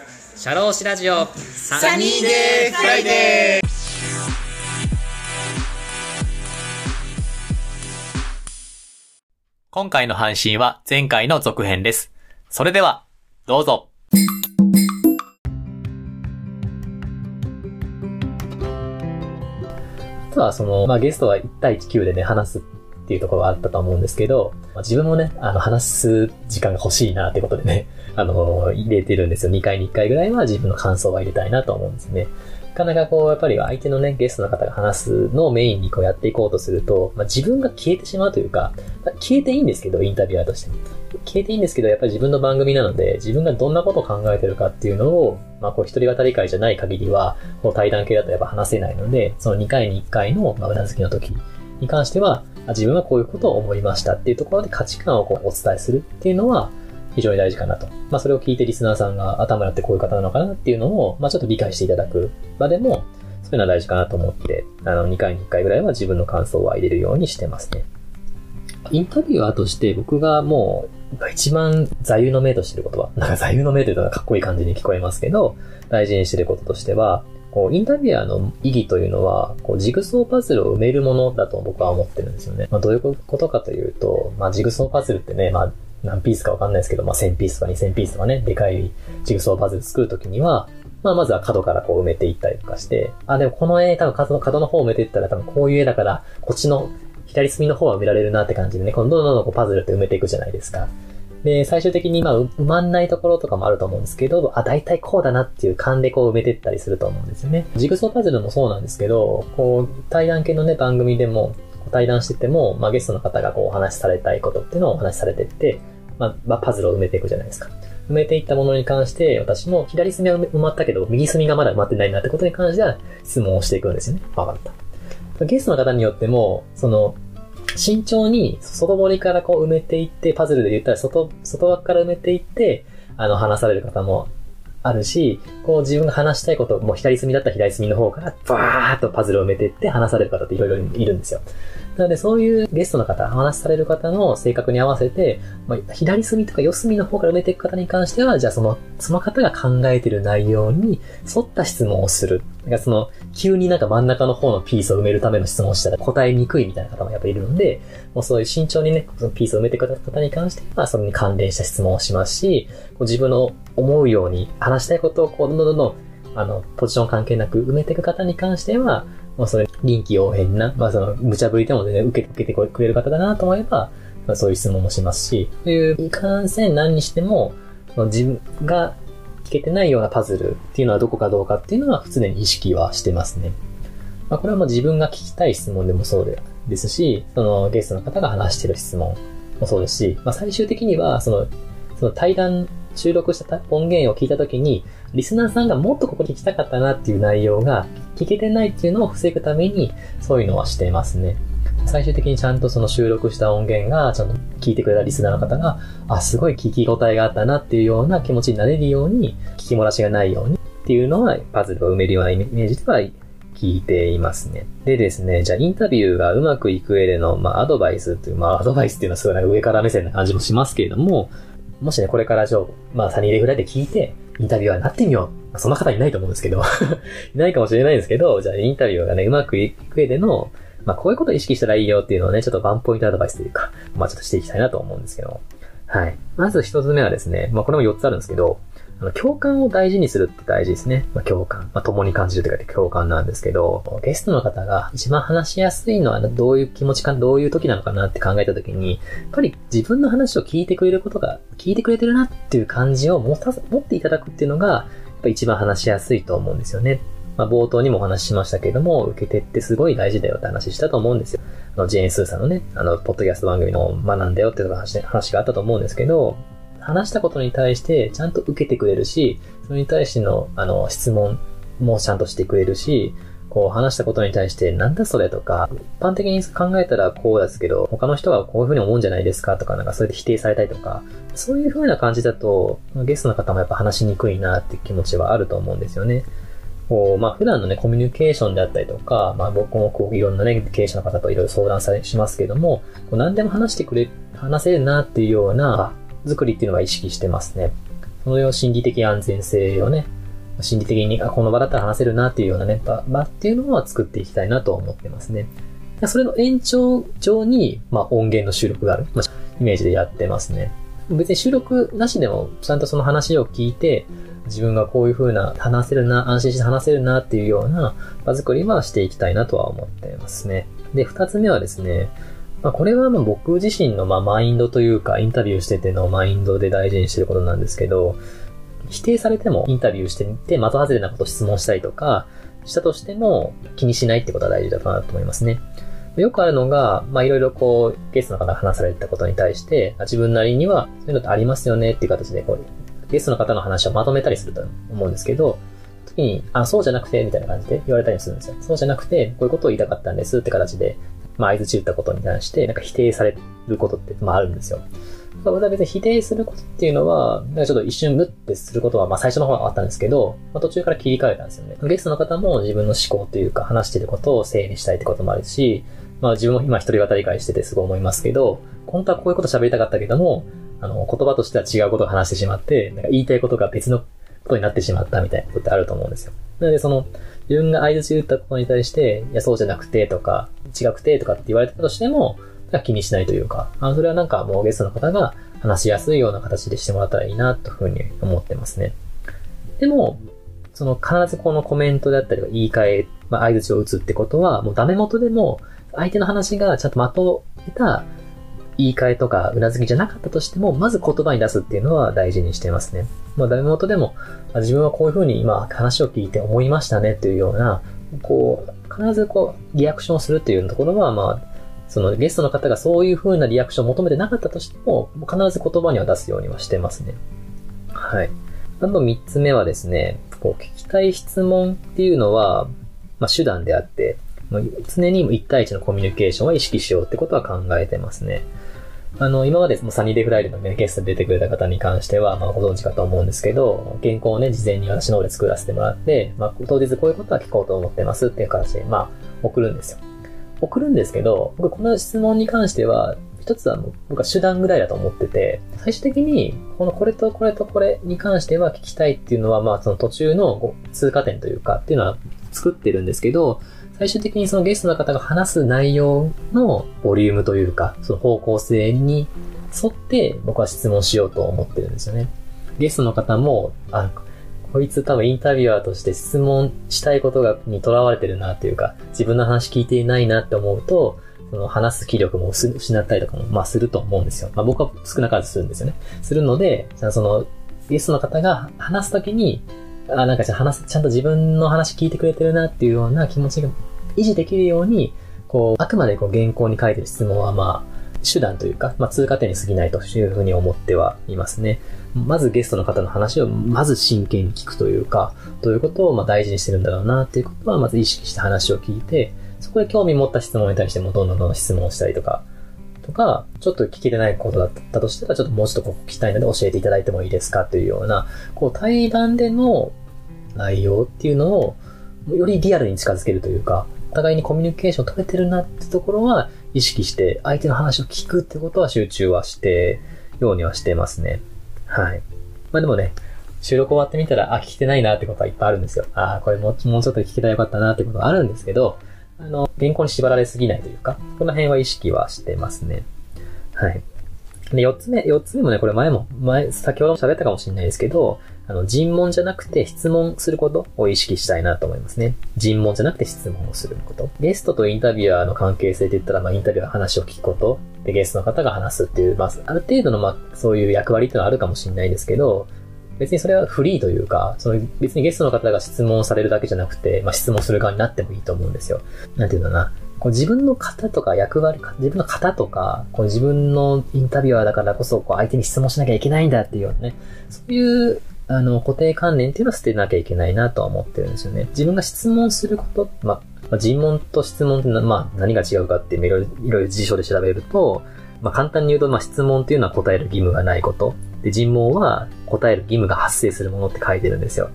シャローシラジオサニーデーフライデー今回の配信は前回の続編です。それでは、どうぞ。あとはその、まあゲストは1対1 9でね、話すっていうところがあったと思うんですけど、まあ、自分もね、あの、話す時間が欲しいなってことでね、あの、入れてるんですよ。2回に1回ぐらいは自分の感想は入れたいなと思うんですね。なかなかこう、やっぱり相手のね、ゲストの方が話すのをメインにこうやっていこうとすると、まあ、自分が消えてしまうというか、消えていいんですけど、インタビュアーとしても。消えていいんですけど、やっぱり自分の番組なので、自分がどんなことを考えてるかっていうのを、まあ、こう、一人語り会じゃない限りは、こう、対談系だとやっぱ話せないので、その2回に1回の、まあ、うなずきの時に関しては、自分はこういうことを思いましたっていうところで価値観をこうお伝えするっていうのは非常に大事かなと。まあそれを聞いてリスナーさんが頭やってこういう方なのかなっていうのを、まあちょっと理解していただく場でも、そういうのは大事かなと思って、あの2回に1回ぐらいは自分の感想は入れるようにしてますね。インタビュアーとして僕がもう一番座右の銘としてることは、なんか座右の銘というのはかっこいい感じに聞こえますけど、大事にしてることとしては、こう、インタビュアーの意義というのは、こう、ジグソーパズルを埋めるものだと僕は思ってるんですよね。まあ、どういうことかというと、まあ、ジグソーパズルってね、まあ、何ピースかわかんないですけど、まあ、1000ピースとか2000ピースとかね、でかいジグソーパズル作るときには、まあ、まずは角からこう埋めていったりとかして、あ、でもこの絵、多分角の角の方埋めていったら多分こういう絵だから、こっちの左隅の方は埋められるなって感じでね、このどんどんどんどんパズルって埋めていくじゃないですか。で、最終的にまあ埋まんないところとかもあると思うんですけど、あ、大体こうだなっていう勘でこう埋めていったりすると思うんですよね。ジグソーパズルもそうなんですけど、こう、対談系のね、番組でも、対談してても、まあゲストの方がこうお話しされたいことっていうのをお話しされてって、まあ、まあ、パズルを埋めていくじゃないですか。埋めていったものに関して、私も左隅は埋まったけど、右隅がまだ埋まってないなってことに関しては質問をしていくんですよね。わかった。ゲストの方によっても、その、慎重に外堀からこう埋めていって、パズルで言ったら外、外枠から埋めていって、あの、話される方もあるし、こう自分が話したいこと、もう左隅だったら左隅の方から、バーッとパズルを埋めていって話される方っていろいろいるんですよ。なので、そういうゲストの方、お話しされる方の性格に合わせて、まあ、左隅とか四隅の方から埋めていく方に関しては、じゃあその、その方が考えてる内容に沿った質問をする。だかその、急になんか真ん中の方のピースを埋めるための質問をしたら答えにくいみたいな方もやっぱいるので、もうそういう慎重にね、そのピースを埋めていく方に関しては、それに関連した質問をしますし、こう自分の思うように話したいことをこう、どんどんどんどん、あの、ポジション関係なく埋めていく方に関しては、まあ、それ、臨機応変な、まあ、その、無茶ぶりでも全然受け受けてくれる方だなと思えば、まあ、そういう質問もしますし、そういう、いかんせん何にしても、その自分が聞けてないようなパズルっていうのはどこかどうかっていうのは常に意識はしてますね。まあ、これはもう自分が聞きたい質問でもそうですし、そのゲストの方が話してる質問もそうですし、まあ、最終的には、その、その対談収録した音源を聞いたときに、リスナーさんがもっとここ聞きたかったなっていう内容が聞けてないっていうのを防ぐために、そういうのはしてますね。最終的にちゃんとその収録した音源が、ちゃんと聞いてくれたリスナーの方が、あ、すごい聞き応えがあったなっていうような気持ちになれるように、聞き漏らしがないようにっていうのは、パズルを埋めるようなイメージでは聞いていますね。でですね、じゃあインタビューがうまくいく上での、まあアドバイスという、まあアドバイスっていうのはすごい上から目線な感じもしますけれども、もしね、これからじゃまあサニーレフライで聞いて、インタビュアーになってみよう。そんな方いないと思うんですけど いないかもしれないんですけど、じゃあインタビューがね、うまくいく上での、まあこういうことを意識したらいいよっていうのをね、ちょっとワンポイントアドバイスというか、まあちょっとしていきたいなと思うんですけど。はい。まず一つ目はですね、まあこれも4つあるんですけど、あの、共感を大事にするって大事ですね。まあ、共感。まあ、共に感じると書いて共感なんですけど、ゲストの方が一番話しやすいのはどういう気持ちか、どういう時なのかなって考えた時に、やっぱり自分の話を聞いてくれることが、聞いてくれてるなっていう感じを持た持っていただくっていうのが、やっぱ一番話しやすいと思うんですよね。まあ、冒頭にもお話ししましたけども、受け手ってすごい大事だよって話したと思うんですよ。あの、ジェーン・スーさんのね、あの、ポッドキャスト番組の学んだよっていう話話があったと思うんですけど、話したことに対してちゃんと受けてくれるし、それに対しての、あの、質問もちゃんとしてくれるし、こう話したことに対してなんだそれとか、一般的に考えたらこうですけど、他の人はこういうふうに思うんじゃないですかとか、なんかそれで否定されたりとか、そういうふうな感じだと、ゲストの方もやっぱ話しにくいなって気持ちはあると思うんですよね。こう、まあ普段のね、コミュニケーションであったりとか、まあ僕もこういろんなね、経営者の方といろいろ相談されしますけども、こう何でも話してくれ、話せるなっていうような作りっていうのは意識してますね。その心理的安全性をね、心理的に、あ、この場だったら話せるなっていうようなね、場場っていうのは作っていきたいなと思ってますね。それの延長上に、まあ、音源の収録がある、まあ、イメージでやってますね。別に収録なしでも、ちゃんとその話を聞いて、自分がこういう風な、話せるな、安心して話せるなっていうような場作りはしていきたいなとは思ってますね。で、二つ目はですね、まあ、これはまあ僕自身のまあマインドというか、インタビューしててのマインドで大事にしてることなんですけど、否定されてもインタビューしてみて、的外れなことを質問したりとか、したとしても気にしないってことは大事だなと思いますね。よくあるのが、まあいろいろこう、ゲストの方が話されたことに対して、自分なりにはそういうのってありますよねっていう形で、こう、ゲストの方の話をまとめたりすると思うんですけど、時に、あ、そうじゃなくて、みたいな感じで言われたりするんですよ。そうじゃなくて、こういうことを言いたかったんですって形で、まあ、合図打ったことに対して、なんか否定されることって、まああるんですよ。私は別に否定することっていうのは、なんかちょっと一瞬ムってすることは、まあ最初の方はあったんですけど、まあ途中から切り替えたんですよね。ゲストの方も自分の思考というか話してることを整理したいってこともあるし、まあ自分も今一人語り会しててすごい思いますけど、本当はこういうこと喋りたかったけども、あの、言葉としては違うことを話してしまって、なんか言いたいことが別のことになってしまったみたいなことってあると思うんですよ。なのでその、自分が相槌打ったことに対して、いや、そうじゃなくてとか、違くてとかって言われたとしても、気にしないというか、あそれはなんかもうゲストの方が話しやすいような形でしてもらったらいいな、というふうに思ってますね。でも、その必ずこのコメントであったりとか言い換え、まあ、相槌を打つってことは、もうダメ元でも、相手の話がちゃんとまとめた言い換えとかうなずきじゃなかったとしても、まず言葉に出すっていうのは大事にしてますね。まあ、ダメ元でも、自分はこういうふうに今話を聞いて思いましたねっていうような、こう、必ずこう、リアクションをするっていうところは、まあ、そのゲストの方がそういう風なリアクションを求めてなかったとしても、必ず言葉には出すようにはしてますね。はい。あと三つ目はですね、こう聞きたい質問っていうのは、まあ手段であって、常に1対1のコミュニケーションは意識しようってことは考えてますね。あの、今までもサニーデーフライデーの、ね、ゲストで出てくれた方に関しては、まあご存知かと思うんですけど、原稿をね、事前に私の方で作らせてもらって、まあ当日こういうことは聞こうと思ってますっていう形で、まあ送るんですよ。送るんですけど、僕この質問に関しては、一つはもう僕は手段ぐらいだと思ってて、最終的に、このこれとこれとこれに関しては聞きたいっていうのは、まあその途中の通過点というかっていうのは作ってるんですけど、最終的にそのゲストの方が話す内容のボリュームというか、その方向性に沿って僕は質問しようと思ってるんですよね。ゲストの方も、あ、こいつ多分インタビュアーとして質問したいことがにとらわれてるなっていうか、自分の話聞いていないなって思うと、その話す気力も失ったりとかも、まあすると思うんですよ。まあ僕は少なからずするんですよね。するので、じゃその、ゲストの方が話すときに、あ、なんかじゃあ話す、ちゃんと自分の話聞いてくれてるなっていうような気持ち維持できるように、こう、あくまでこう原稿に書いてる質問はまあ、手段というか、まあ、通過点に過ぎないというふうに思ってはいますね。まずゲストの方の話をまず真剣に聞くというか、どういうことをま大事にしてるんだろうなっていうことはまず意識して話を聞いて、そこで興味持った質問に対してもどんどんどん質問をしたりとか、とか、ちょっと聞きれないことだったとしたら、ちょっともうちょっとここ聞きたいので教えていただいてもいいですかというような、こう対談での内容っていうのを、よりリアルに近づけるというか、お互いにコミュニケーション取れてるなってところは意識して相手の話を聞くってことは集中はしてようにはしてますね。はい。まあでもね、収録終わってみたら、あ、聞けてないなってことはいっぱいあるんですよ。ああ、これももうちょっと聞けたらよかったなってことはあるんですけど、あの、原稿に縛られすぎないというか、この辺は意識はしてますね。はい。で、四つ目、四つ目もね、これ前も、前、先ほども喋ったかもしれないですけど、あの、尋問じゃなくて質問することを意識したいなと思いますね。尋問じゃなくて質問をすること。ゲストとインタビュアーの関係性で言ったら、まあ、インタビュアー話を聞くこと、で、ゲストの方が話すっていう、まあ、ある程度の、まあ、そういう役割っていうのはあるかもしれないですけど、別にそれはフリーというか、その別にゲストの方が質問されるだけじゃなくて、まあ、質問する側になってもいいと思うんですよ。なんていうんだな。こう自分の型とか役割、自分の型とか、こう自分のインタビュアーだからこそ、こう相手に質問しなきゃいけないんだっていうようなね、そういうあの、固定観念っていうのは捨てなきゃいけないなとは思ってるんですよね。自分が質問すること、まあ、尋問と質問ってまあ、何が違うかっていういろいろ辞書で調べると、まあ、簡単に言うと、まあ、質問っていうのは答える義務がないこと。で、尋問は答える義務が発生するものって書いてるんですよ。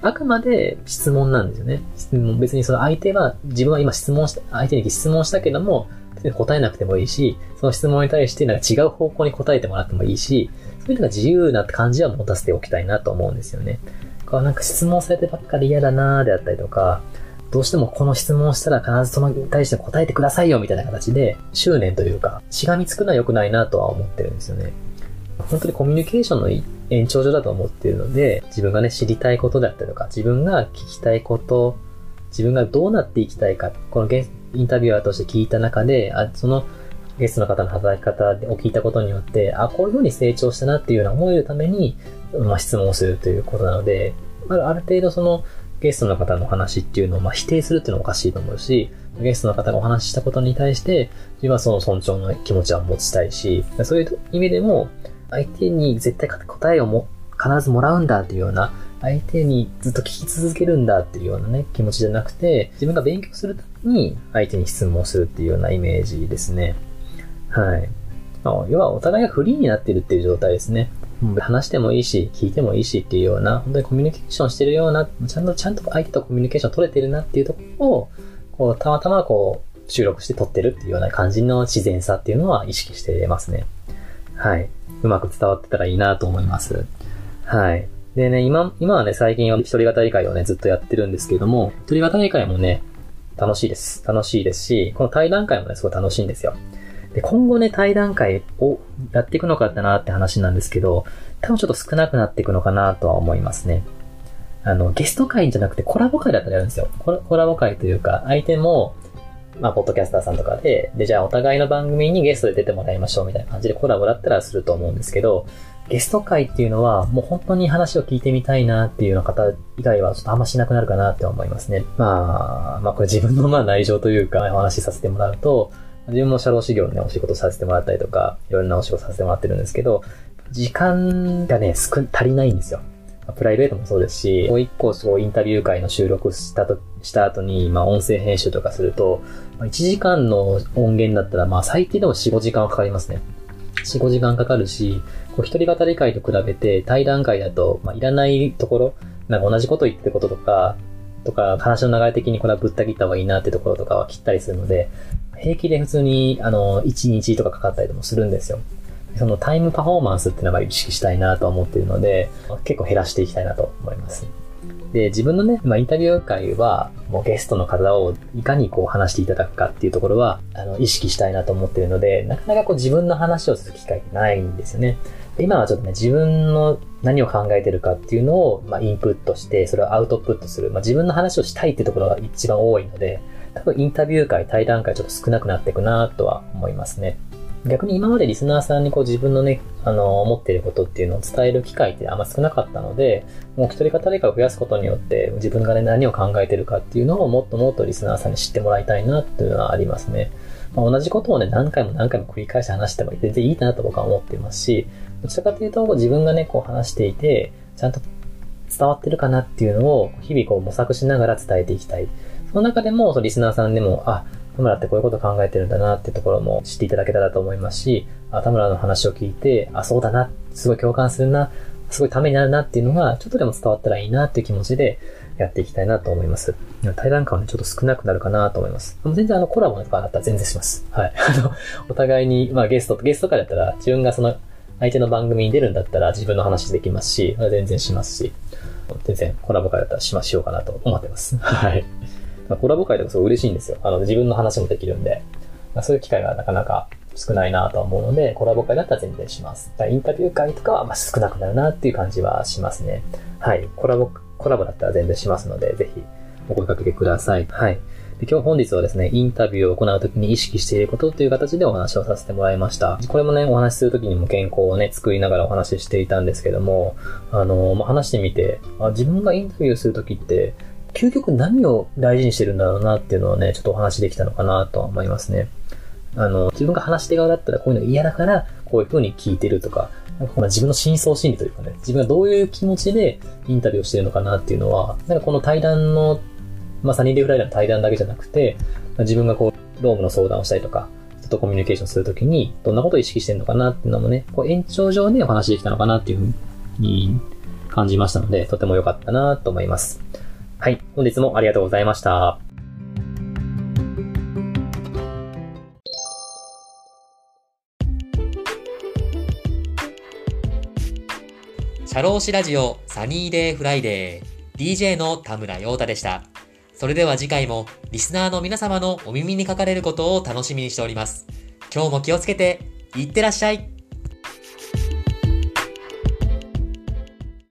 あくまで質問なんですよね。質問、別にその相手は、自分は今質問した、相手に質問したけども、答えなくてもいいし、その質問に対してなんか違う方向に答えてもらってもいいし、そういうのが自由な感じは持たせておきたいなと思うんですよね。こうなんか質問されてばっかり嫌だなーであったりとか、どうしてもこの質問したら必ずそのに対して答えてくださいよみたいな形で、執念というか、しがみつくのは良くないなとは思ってるんですよね。本当にコミュニケーションの延長上だと思っているので、自分がね、知りたいことだったりとか、自分が聞きたいこと、自分がどうなっていきたいか、このインタビュアーとして聞いた中で、あそのゲストの方の働き方を聞いたことによって、あ、こういう風に成長したなっていうのを思えるために、まあ、質問をするということなので、ある程度そのゲストの方の話っていうのをまあ否定するっていうのもおかしいと思うし、ゲストの方がお話ししたことに対して、自分はその尊重の気持ちは持ちたいし、そういう意味でも、相手に絶対答えをも必ずもらうんだっていうような、相手にずっと聞き続けるんだっていうようなね、気持ちじゃなくて、自分が勉強するために相手に質問するっていうようなイメージですね。はい。要はお互いがフリーになってるっていう状態ですね。話してもいいし、聞いてもいいしっていうような、本当にコミュニケーションしてるような、ちゃんと、ちゃんと相手とコミュニケーション取れてるなっていうところを、こう、たまたまこう、収録して撮ってるっていうような感じの自然さっていうのは意識してますね。はい。うまく伝わってたらいいなと思います。はい。でね、今、今はね、最近は一人語り会をね、ずっとやってるんですけども、一人語り会もね、楽しいです。楽しいですし、この対談会もね、すごい楽しいんですよ。で、今後ね、対談会をやっていくのかってなって話なんですけど、多分ちょっと少なくなっていくのかなとは思いますね。あの、ゲスト会じゃなくてコラボ会だったらやるんですよ。コラコラボ会というか、相手も、まあ、ポッドキャスターさんとかで、で、じゃあお互いの番組にゲストで出てもらいましょうみたいな感じでコラボだったらすると思うんですけど、ゲスト会っていうのは、もう本当に話を聞いてみたいなっていうような方以外は、ちょっとあんましなくなるかなって思いますね。まあ、まあこれ自分のまあ内情というか、お話しさせてもらうと、自分も社労士業のね、お仕事させてもらったりとか、いろんなお仕事させてもらってるんですけど、時間がね、少、足りないんですよ。プライベートもそうですし、もう一個そうインタビュー会の収録したと、した後に、まあ音声編集とかすると、まあ、1時間の音源だったら、まあ最低でも4、5時間はかかりますね。4、5時間かかるし、こう一人語り会と比べて対談会だと、まあいらないところ、なんか同じこと言ってることとか、とか、話の流れ的にこれはぶった切った方がいいなってところとかは切ったりするので、平気で普通に、あの、1日とかかかったりもするんですよ。そのタイムパフォーマンスっていうのは意識したいなと思っているので、結構減らしていきたいなと思います。で、自分のね、まあ、インタビュー会は、もうゲストの方をいかにこう話していただくかっていうところは、あの、意識したいなと思っているので、なかなかこう自分の話をする機会ってないんですよね。今はちょっとね、自分の何を考えてるかっていうのを、まあ、インプットして、それをアウトプットする。まあ、自分の話をしたいっていうところが一番多いので、多分インタビュー会、対談会ちょっと少なくなっていくなとは思いますね。逆に今までリスナーさんにこう自分のね、あの、思っていることっていうのを伝える機会ってあんま少なかったので、もう一人語り会を増やすことによって、自分がね、何を考えてるかっていうのをもっともっとリスナーさんに知ってもらいたいなっていうのはありますね。まあ、同じことをね、何回も何回も繰り返して話しても全然いいなと僕は思っていますし、どちらかというと、自分がね、こう話していて、ちゃんと伝わってるかなっていうのを、日々こう模索しながら伝えていきたい。その中でも、そのリスナーさんでも、あ、田村ってこういうこと考えてるんだなってところも知っていただけたらと思いますし、あ田村の話を聞いて、あ、そうだな、すごい共感するな、すごいためになるなっていうのが、ちょっとでも伝わったらいいなっていう気持ちでやっていきたいなと思います。対談感はね、ちょっと少なくなるかなと思います。全然あのコラボとかだったら全然します。はい。あの、お互いに、まあゲスト、ゲストとかだったら、自分がその相手の番組に出るんだったら自分の話できますし、全然しますし、全然コラボ会だったらしましようかなと思ってます。はい。コラボ会とかすごい嬉しいんですよ。あの、自分の話もできるんで、ま、そういう機会がなかなか少ないなと思うので、コラボ会だったら全然します。インタビュー会とかはま少なくなるなっていう感じはしますね。はい。コラボ、コラボだったら全然しますので、ぜひお声掛けください。はい。で今日本日はですね、インタビューを行うときに意識していることという形でお話をさせてもらいました。これもね、お話しするときにも健康をね、作りながらお話ししていたんですけども、あの、まあ、話してみて、あ自分がインタビューするときって、究極何を大事にしてるんだろうなっていうのをね、ちょっとお話できたのかなとは思いますね。あの、自分が話し手側だったらこういうの嫌だから、こういう風に聞いてるとか、なんか自分の深層心理というかね、自分がどういう気持ちでインタビューをしてるのかなっていうのは、なんかこの対談の、まあ、サニーデフライダーの対談だけじゃなくて、自分がこう、ロームの相談をしたりとか、人とコミュニケーションするときに、どんなことを意識してるのかなっていうのもね、こう延長上でお話できたのかなっていうふうに感じましたので、とても良かったなと思います。はい。本日もありがとうございました。社労士ラジオサニーデイフライデー DJ の田村陽太でした。それでは次回もリスナーの皆様のお耳にかかれることを楽しみにしております。今日も気をつけて、いってらっしゃい